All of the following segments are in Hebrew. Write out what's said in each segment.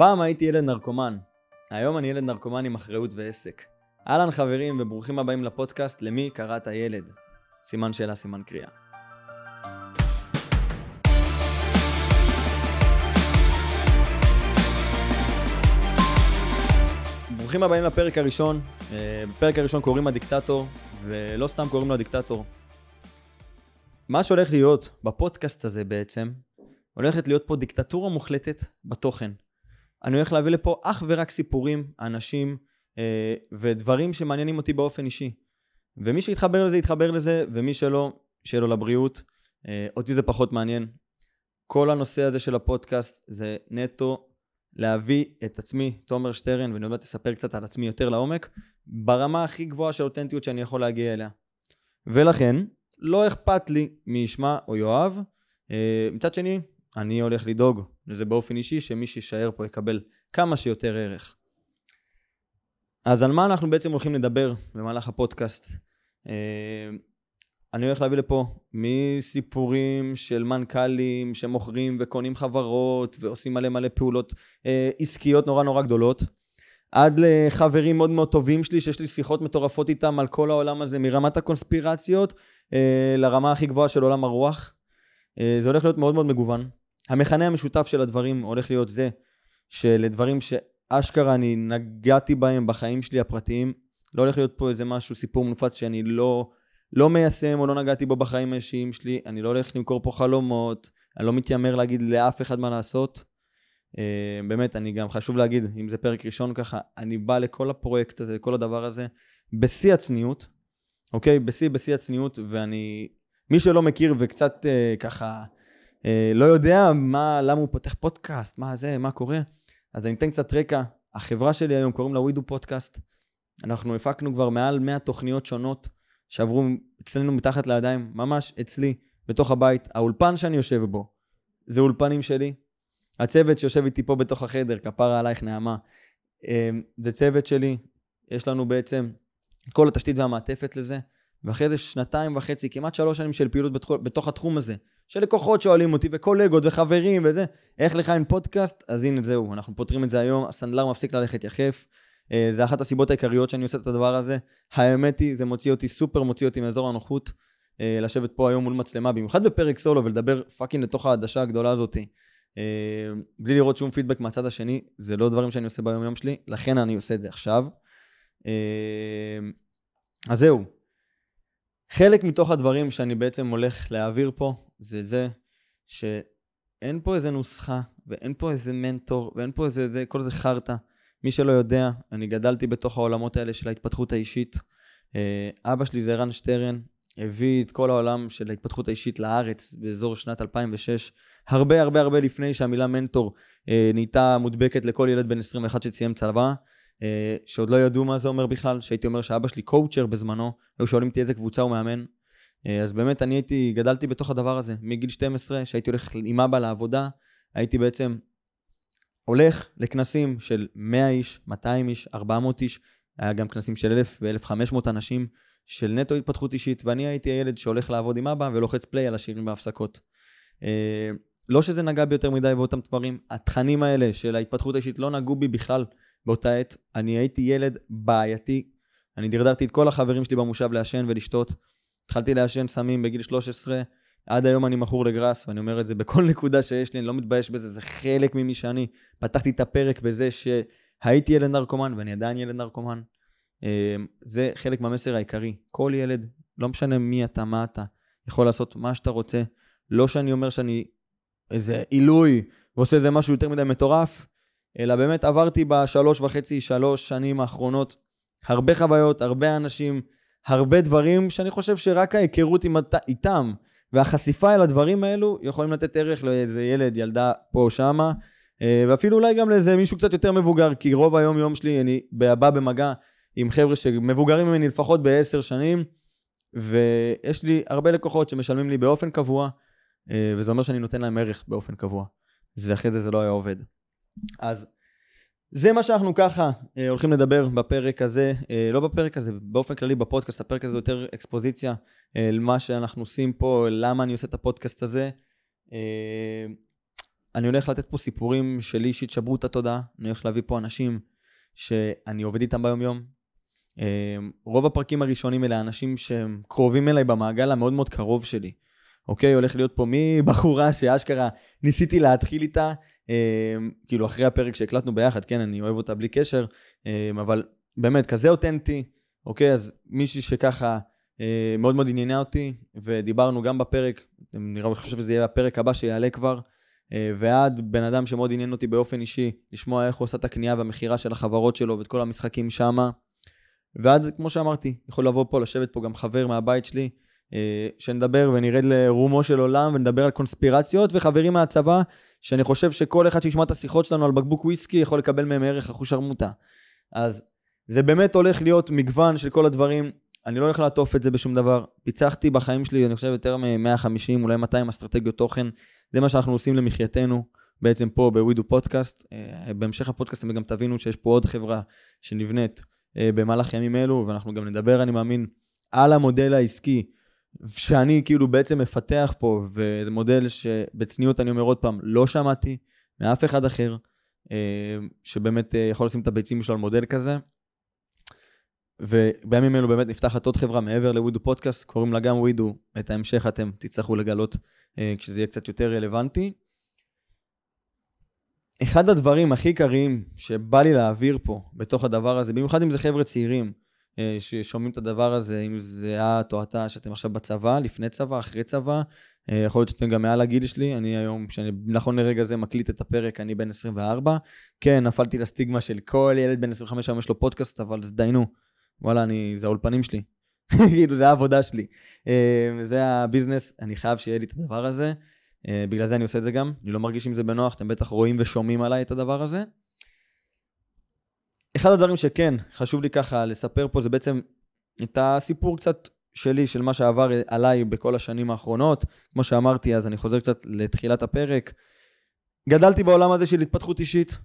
פעם הייתי ילד נרקומן, היום אני ילד נרקומן עם אחריות ועסק. אהלן חברים וברוכים הבאים לפודקאסט למי קראת ילד? סימן שאלה, סימן קריאה. ברוכים הבאים לפרק הראשון. אה, בפרק הראשון קוראים הדיקטטור, ולא סתם קוראים לו הדיקטטור. מה שהולך להיות בפודקאסט הזה בעצם, הולכת להיות פה דיקטטורה מוחלטת בתוכן. אני הולך להביא לפה אך ורק סיפורים, אנשים אה, ודברים שמעניינים אותי באופן אישי. ומי שיתחבר לזה, יתחבר לזה, ומי שלא, שיהיה לו לבריאות. אה, אותי זה פחות מעניין. כל הנושא הזה של הפודקאסט זה נטו להביא את עצמי, תומר שטרן, ואני עוד מעט אספר קצת על עצמי יותר לעומק, ברמה הכי גבוהה של אותנטיות שאני יכול להגיע אליה. ולכן, לא אכפת לי מי ישמע או יאהב. אה, מצד שני, אני הולך לדאוג לזה באופן אישי, שמי שישאר פה יקבל כמה שיותר ערך. אז על מה אנחנו בעצם הולכים לדבר במהלך הפודקאסט? אה, אני הולך להביא לפה מסיפורים של מנכ"לים שמוכרים וקונים חברות ועושים מלא מלא פעולות אה, עסקיות נורא נורא גדולות, עד לחברים מאוד מאוד טובים שלי שיש לי שיחות מטורפות איתם על כל העולם הזה מרמת הקונספירציות אה, לרמה הכי גבוהה של עולם הרוח. זה הולך להיות מאוד מאוד מגוון. המכנה המשותף של הדברים הולך להיות זה שלדברים שאשכרה אני נגעתי בהם בחיים שלי הפרטיים, לא הולך להיות פה איזה משהו, סיפור מונפץ שאני לא, לא מיישם או לא נגעתי בו בחיים האישיים שלי, אני לא הולך למכור פה חלומות, אני לא מתיימר להגיד לאף אחד מה לעשות. Uh, באמת, אני גם חשוב להגיד, אם זה פרק ראשון ככה, אני בא לכל הפרויקט הזה, לכל הדבר הזה, בשיא הצניעות, אוקיי? בשיא, בשיא הצניעות, ואני... מי שלא מכיר וקצת uh, ככה אה, לא יודע מה, למה הוא פותח פודקאסט, מה זה, מה קורה. אז אני אתן קצת רקע. החברה שלי היום קוראים לה ווידו פודקאסט. אנחנו הפקנו כבר מעל 100 תוכניות שונות שעברו אצלנו מתחת לידיים, ממש אצלי, בתוך הבית. האולפן שאני יושב בו, זה אולפנים שלי. הצוות שיושב איתי פה בתוך החדר, כפרה עלייך נעמה, אה, זה צוות שלי. יש לנו בעצם את כל התשתית והמעטפת לזה. ואחרי זה שנתיים וחצי, כמעט שלוש שנים של פעילות בתוך התחום הזה, של לקוחות שואלים אותי, וקולגות וחברים וזה, איך לך אין פודקאסט? אז הנה זהו, אנחנו פותרים את זה היום, הסנדלר מפסיק ללכת יחף. אה, זה אחת הסיבות העיקריות שאני עושה את הדבר הזה. האמת היא, זה מוציא אותי סופר, מוציא אותי מאזור הנוחות. אה, לשבת פה היום מול מצלמה, במיוחד בפרק סולו, ולדבר fucking לתוך העדשה הגדולה הזאת. אה, בלי לראות שום פידבק מהצד השני, זה לא דברים שאני עושה ביום יום שלי, לכן אני עושה את זה עכשיו. אז זהו, חלק מתוך הדברים שאני בעצם הולך להעביר פה, זה זה שאין פה איזה נוסחה, ואין פה איזה מנטור, ואין פה איזה, זה, כל זה חרטא. מי שלא יודע, אני גדלתי בתוך העולמות האלה של ההתפתחות האישית. אה, אבא שלי זה רן שטרן, הביא את כל העולם של ההתפתחות האישית לארץ באזור שנת 2006, הרבה הרבה הרבה לפני שהמילה מנטור אה, נהייתה מודבקת לכל ילד בן 21 שסיים צבא. אה, שעוד לא ידעו מה זה אומר בכלל, שהייתי אומר שאבא שלי קואוצ'ר בזמנו, היו שואלים אותי איזה קבוצה הוא מאמן. אה, אז באמת אני הייתי, גדלתי בתוך הדבר הזה, מגיל 12, שהייתי הולך עם אבא לעבודה, הייתי בעצם הולך לכנסים של 100 איש, 200 איש, 400 איש, היה גם כנסים של 1,000 ו-1,500 אנשים של נטו התפתחות אישית, ואני הייתי הילד שהולך לעבוד עם אבא ולוחץ פליי על השירים בהפסקות. אה, לא שזה נגע בי יותר מדי באותם דברים, התכנים האלה של ההתפתחות האישית לא נגעו בי בכלל. באותה עת. אני הייתי ילד בעייתי. אני דרדרתי את כל החברים שלי במושב לעשן ולשתות. התחלתי לעשן סמים בגיל 13, עד היום אני מכור לגראס, ואני אומר את זה בכל נקודה שיש לי, אני לא מתבייש בזה, זה חלק ממי שאני. פתחתי את הפרק בזה שהייתי ילד נרקומן, ואני עדיין ילד נרקומן. אמ, זה חלק מהמסר העיקרי. כל ילד, לא משנה מי אתה, מה אתה, יכול לעשות מה שאתה רוצה. לא שאני אומר שאני איזה עילוי ועושה איזה משהו יותר מדי מטורף, אלא באמת עברתי בשלוש וחצי, שלוש שנים האחרונות הרבה חוויות, הרבה אנשים, הרבה דברים שאני חושב שרק ההיכרות איתם והחשיפה אל הדברים האלו יכולים לתת ערך לאיזה ילד, ילדה פה או שמה, אה, ואפילו אולי גם לאיזה מישהו קצת יותר מבוגר, כי רוב היום יום שלי אני בא במגע עם חבר'ה שמבוגרים ממני לפחות בעשר שנים, ויש לי הרבה לקוחות שמשלמים לי באופן קבוע, אה, וזה אומר שאני נותן להם ערך באופן קבוע. זה אחרי זה זה לא היה עובד. אז זה מה שאנחנו ככה אה, הולכים לדבר בפרק הזה, אה, לא בפרק הזה, באופן כללי בפודקאסט, הפרק הזה יותר אקספוזיציה אה, למה שאנחנו עושים פה, למה אני עושה את הפודקאסט הזה. אה, אני הולך לתת פה סיפורים שלי אישית שברו את התודעה, אני הולך להביא פה אנשים שאני עובד איתם ביום-יום. אה, רוב הפרקים הראשונים אלה אנשים שהם קרובים אליי במעגל המאוד מאוד קרוב שלי. אוקיי? הולך להיות פה מבחורה שאשכרה ניסיתי להתחיל איתה, אה, כאילו אחרי הפרק שהקלטנו ביחד, כן, אני אוהב אותה בלי קשר, אה, אבל באמת, כזה אותנטי, אוקיי? אז מישהי שככה אה, מאוד מאוד עניינה אותי, ודיברנו גם בפרק, לי חושב שזה יהיה הפרק הבא שיעלה כבר, אה, ועד בן אדם שמאוד עניין אותי באופן אישי, לשמוע איך הוא עושה את הקנייה והמכירה של החברות שלו ואת כל המשחקים שמה. ועד, כמו שאמרתי, יכול לבוא פה, לשבת פה גם חבר מהבית שלי, שנדבר ונרד לרומו של עולם ונדבר על קונספירציות, וחברים מהצבא, שאני חושב שכל אחד שישמע את השיחות שלנו על בקבוק וויסקי יכול לקבל מהם ערך אחושרמוטה. אז זה באמת הולך להיות מגוון של כל הדברים. אני לא הולך לעטוף את זה בשום דבר. פיצחתי בחיים שלי, אני חושב, יותר מ-150, אולי 200 אסטרטגיות תוכן. זה מה שאנחנו עושים למחייתנו, בעצם פה בווידו פודקאסט. אה, בהמשך הפודקאסט אתם גם תבינו שיש פה עוד חברה שנבנית אה, במהלך ימים אלו, ואנחנו גם נדבר, אני מאמין, על המודל העסקי שאני כאילו בעצם מפתח פה, וזה מודל שבצניעות אני אומר עוד פעם, לא שמעתי מאף אחד אחר, אה, שבאמת יכול לשים את הביצים שלו על מודל כזה. ובימים אלו באמת נפתחת עוד חברה מעבר לווידו פודקאסט, קוראים לה גם ווידו, את ההמשך אתם תצטרכו לגלות אה, כשזה יהיה קצת יותר רלוונטי. אחד הדברים הכי עיקריים שבא לי להעביר פה, בתוך הדבר הזה, במיוחד אם זה חבר'ה צעירים אה, ששומעים את הדבר הזה, אם זה את או אתה שאתם עכשיו בצבא, לפני צבא, אחרי צבא, אה, יכול להיות שאתם גם מעל הגיל שלי, אני היום, שאני נכון לרגע זה מקליט את הפרק, אני בן 24. כן, נפלתי לסטיגמה של כל ילד בן 25 היום יש לו פודקאסט, אבל דיינו. וואלה, אני, זה האולפנים שלי. כאילו, זה העבודה שלי. אה, זה הביזנס, אני חייב שיהיה לי את הדבר הזה. אה, בגלל זה אני עושה את זה גם. אני לא מרגיש עם זה בנוח, אתם בטח רואים ושומעים עליי את הדבר הזה. אחד הדברים שכן, חשוב לי ככה לספר פה, זה בעצם את הסיפור קצת שלי, של מה שעבר עליי בכל השנים האחרונות. כמו שאמרתי, אז אני חוזר קצת לתחילת הפרק. גדלתי בעולם הזה של התפתחות אישית.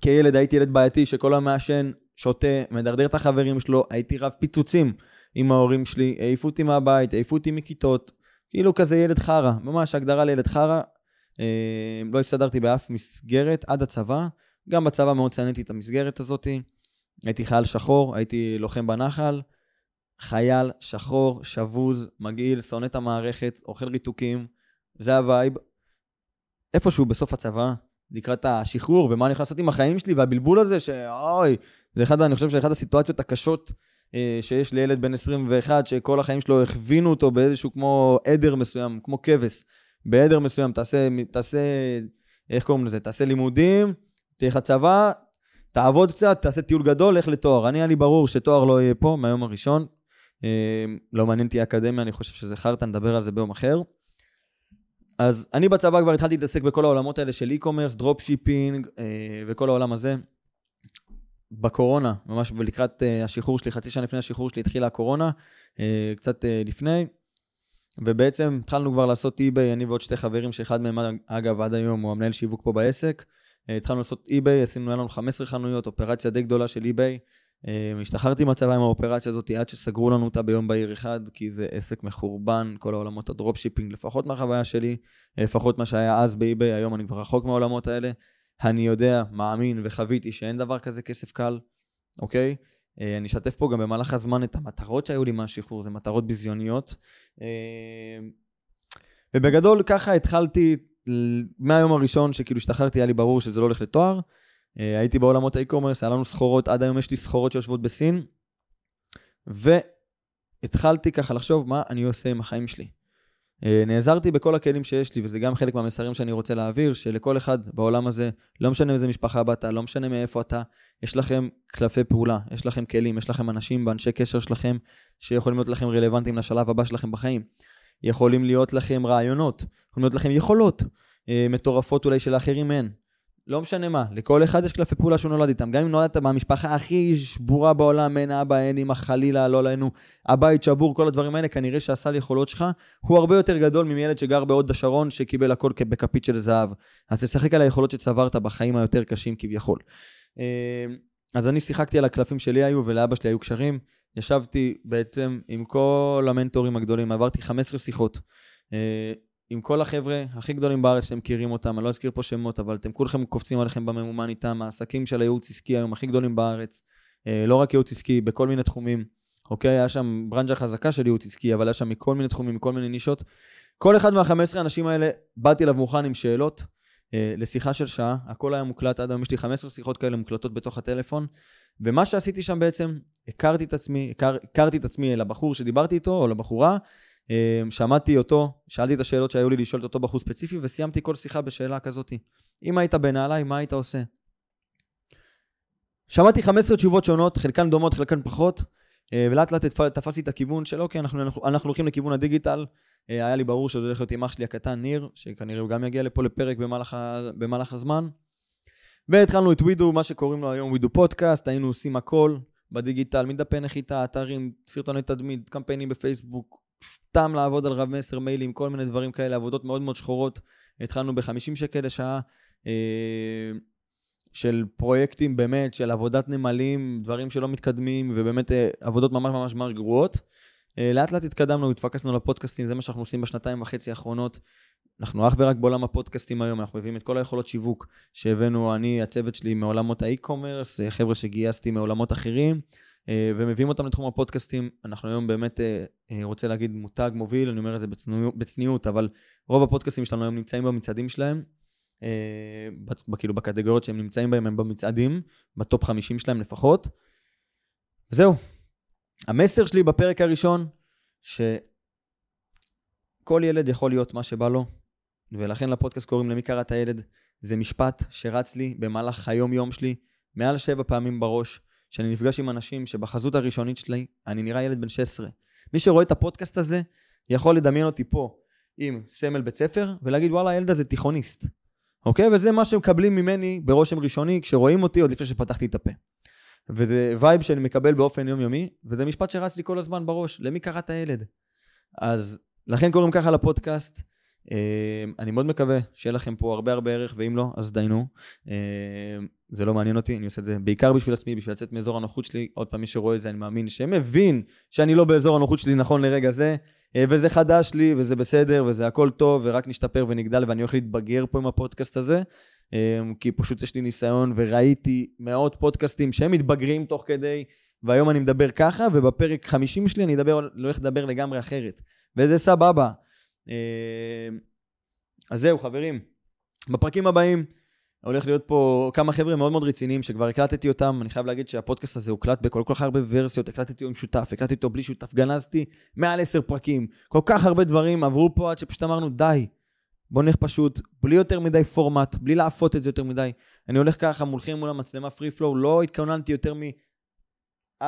כילד הייתי ילד בעייתי שכל היום מעשן, שותה, מדרדר את החברים שלו, הייתי רב פיצוצים עם ההורים שלי, העיפו אותי מהבית, העיפו אותי מכיתות, כאילו כזה ילד חרא, ממש הגדרה לילד חרא. אה, לא הסתדרתי באף מסגרת עד הצבא, גם בצבא מאוד שנאתי את המסגרת הזאת. הייתי חייל שחור, הייתי לוחם בנחל, חייל שחור, שבוז, מגעיל, שונא את המערכת, אוכל ריתוקים, זה ה vibe. איפשהו בסוף הצבא, לקראת השחרור, ומה אני יכול לעשות עם החיים שלי, והבלבול הזה, שאוי, זה אחד, אני חושב שאחת הסיטואציות הקשות אה, שיש לילד בן 21, שכל החיים שלו הכווינו אותו באיזשהו כמו עדר מסוים, כמו כבש. בעדר מסוים, תעשה, תעשה, איך קוראים לזה? תעשה לימודים, תלך לצבא, תעבוד קצת, תעשה טיול גדול, לך לתואר. אני, היה לי ברור שתואר לא יהיה פה מהיום הראשון. אה, לא מעניין אותי האקדמיה, אני חושב שזה חרטא, נדבר על זה ביום אחר. אז אני בצבא כבר התחלתי להתעסק בכל העולמות האלה של e-commerce, dropshipping אה, וכל העולם הזה. בקורונה, ממש לקראת אה, השחרור שלי, חצי שנה לפני השחרור שלי התחילה הקורונה, אה, קצת לפני, ובעצם התחלנו כבר לעשות eBay, אני ועוד שתי חברים, שאחד מהם אגב עד היום הוא המנהל שיווק פה בעסק. אה, התחלנו לעשות eBay, עשינו לנו 15 חנויות, אופרציה די גדולה של eBay. אה, השתחררתי מהצבא עם האופרציה הזאת עד שסגרו לנו אותה ביום בהיר אחד, כי זה עסק מחורבן, כל העולמות ה dropshipping, לפחות מהחוויה שלי, לפחות מה שהיה אז באי-ביי, היום אני כבר רחוק מהעולמות האלה. אני יודע, מאמין וחוויתי שאין דבר כזה כסף קל, אוקיי? אה, אני אשתף פה גם במהלך הזמן את המטרות שהיו לי מהשחרור, זה מטרות ביזיוניות. אה, ובגדול ככה התחלתי, מהיום הראשון שכאילו השתחררתי, היה לי ברור שזה לא הולך לתואר. אה, הייתי בעולמות האי-קומרס, היה לנו סחורות, עד היום יש לי סחורות שיושבות בסין. והתחלתי ככה לחשוב מה אני עושה עם החיים שלי. אה, נעזרתי בכל הכלים שיש לי, וזה גם חלק מהמסרים שאני רוצה להעביר, שלכל אחד בעולם הזה, לא משנה איזה משפחה באת, לא משנה מאיפה אתה, יש לכם קלפי פעולה, יש לכם כלים, יש לכם אנשים באנשי קשר שלכם, שיכולים להיות לכם רלוונטיים לשלב הבא שלכם בחיים. יכולים להיות לכם רעיונות, יכולים להיות לכם יכולות אה, מטורפות אולי שלאחרים אין. לא משנה מה, לכל אחד יש קלפי פעולה שהוא נולד איתם. גם אם נולדת מהמשפחה הכי שבורה בעולם, אין אבא, אין אמא, חלילה, לא עלינו, הבית שבור, כל הדברים האלה, כנראה שהסל יכולות שלך הוא הרבה יותר גדול מילד שגר בהוד השרון, שקיבל הכל בכפית של זהב. אז תשחק על היכולות שצברת בחיים היותר קשים כביכול. אה, אז אני שיחקתי על הקלפים שלי היו, ולאבא שלי היו קשרים. ישבתי בעצם עם כל המנטורים הגדולים, עברתי 15 שיחות. אה, עם כל החבר'ה הכי גדולים בארץ שאתם מכירים אותם, אני לא אזכיר פה שמות, אבל אתם כולכם קופצים עליכם בממומן איתם, העסקים של הייעוץ עסקי היום הכי גדולים בארץ, אה, לא רק ייעוץ עסקי, בכל מיני תחומים, אוקיי? היה שם ברנג'ה חזקה של ייעוץ עסקי, אבל היה שם מכל מיני תחומים, מכל מיני נישות. כל אחד מה-15 האנשים האלה, באתי אליו מוכן עם שאלות, לשיחה של שעה, הכל היה מוקלט, עד היום יש לי 15 שיחות כאלה מוקלטות בתוך הטלפון, ומה שעשיתי שם בעצם, הכרתי את עצמי, הכר, הכרתי את עצמי לבחור שדיברתי איתו, או לבחורה, אה, שמעתי אותו, שאלתי את השאלות שהיו לי לשאול את אותו בחור ספציפי, וסיימתי כל שיחה בשאלה כזאת. אם היית בנעליי, מה היית עושה? שמעתי 15 תשובות שונות, חלקן דומות, חלקן פחות, אה, ולאט לאט תפסתי את הכיוון של אוקיי, אנחנו, אנחנו, אנחנו הולכים לכיוון הדיגיטל. אה, היה לי ברור שזה הולך להיות עם אח שלי הקטן, ניר, שכנראה הוא גם יגיע לפה לפרק במהלך, במהלך הזמן. והתחלנו את ווידו, מה שקוראים לו היום ווידו פודקאסט, היינו עושים הכל בדיגיטל, מדפי נחיתה, אתרים, סרטוני תדמית, קמפיינים בפייסבוק, סתם לעבוד על רב מסר, מיילים, כל מיני דברים כאלה, עבודות מאוד מאוד שחורות. התחלנו ב-50 שקל לשעה אה, של פרויקטים באמת, של עבודת נמלים, דברים שלא מתקדמים, ובאמת אה, עבודות ממש ממש ממש גרועות. אה, לאט לאט התקדמנו, התפקסנו לפודקאסטים, זה מה שאנחנו עושים בשנתיים וחצי האחרונות. אנחנו אך ורק בעולם הפודקאסטים היום, אנחנו מביאים את כל היכולות שיווק שהבאנו, אני, הצוות שלי מעולמות האי-קומרס, אה, חבר'ה שגייסתי מעולמות אחרים, אה, ומביאים אותם לתחום הפודקאסטים. אנחנו היום באמת, רוצה להגיד מותג מוביל, אני אומר את זה בצניעות, בצניעות אבל רוב הפודקאסטים שלנו היום נמצאים במצעדים שלהם. כאילו בקטגוריות שהם נמצאים בהם הם במצעדים, בטופ 50 שלהם לפחות. וזהו, המסר שלי בפרק הראשון, שכל ילד יכול להיות מה שבא לו, ולכן לפודקאסט קוראים למי קראת הילד. זה משפט שרץ לי במהלך היום-יום שלי מעל שבע פעמים בראש, שאני נפגש עם אנשים שבחזות הראשונית שלי אני נראה ילד בן 16. מי שרואה את הפודקאסט הזה יכול לדמיין אותי פה עם סמל בית ספר ולהגיד וואלה הילד הזה תיכוניסט. אוקיי? וזה מה שמקבלים ממני ברושם ראשוני כשרואים אותי עוד לפני שפתחתי את הפה. וזה vibe שאני מקבל באופן יומיומי, וזה משפט שרץ לי כל הזמן בראש, למי קראת הילד? אז לכן קוראים ככה לפודקאסט. אה, אני מאוד מקווה שיהיה לכם פה הרבה הרבה ערך, ואם לא, אז דיינו. אה, זה לא מעניין אותי, אני עושה את זה בעיקר בשביל עצמי, בשביל לצאת מאזור הנוחות שלי. עוד פעם, מי שרואה את זה, אני מאמין שמבין שאני לא באזור הנוחות שלי נכון לרגע זה, אה, וזה חדש לי, וזה בסדר, וזה הכל טוב, ורק נשתפר ונגדל, ואני הולך להתבגר פה עם הפודקאסט הזה. אמ, כי פשוט יש לי ניסיון וראיתי מאות פודקאסטים שהם מתבגרים תוך כדי, והיום אני מדבר ככה, ובפרק 50 שלי אני אדבר, לא הולך לדבר לגמרי אחרת. וזה סבבה. אמ, אז זהו, חברים. בפרקים הבאים הולך להיות פה כמה חבר'ה מאוד מאוד רציניים שכבר הקלטתי אותם. אני חייב להגיד שהפודקאסט הזה הוקלט בכל כך הרבה ורסיות, הקלטתי עם שותף, הקלטתי אותו בלי שותף, גנזתי מעל עשר פרקים. כל כך הרבה דברים עברו פה עד שפשוט אמרנו, די. בוא נלך פשוט, בלי יותר מדי פורמט, בלי לאפות את זה יותר מדי. אני הולך ככה מולכם מול המצלמה פרי פלואו, לא התכוננתי יותר מ-4,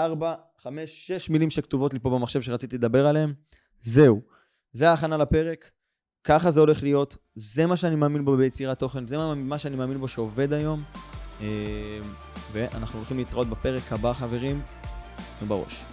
5, 6 מילים שכתובות לי פה במחשב שרציתי לדבר עליהן. זהו. זה ההכנה לפרק, ככה זה הולך להיות, זה מה שאני מאמין בו ביצירת תוכן, זה מה שאני מאמין בו שעובד היום. אה, ואנחנו הולכים להתראות בפרק הבא, חברים, ובראש.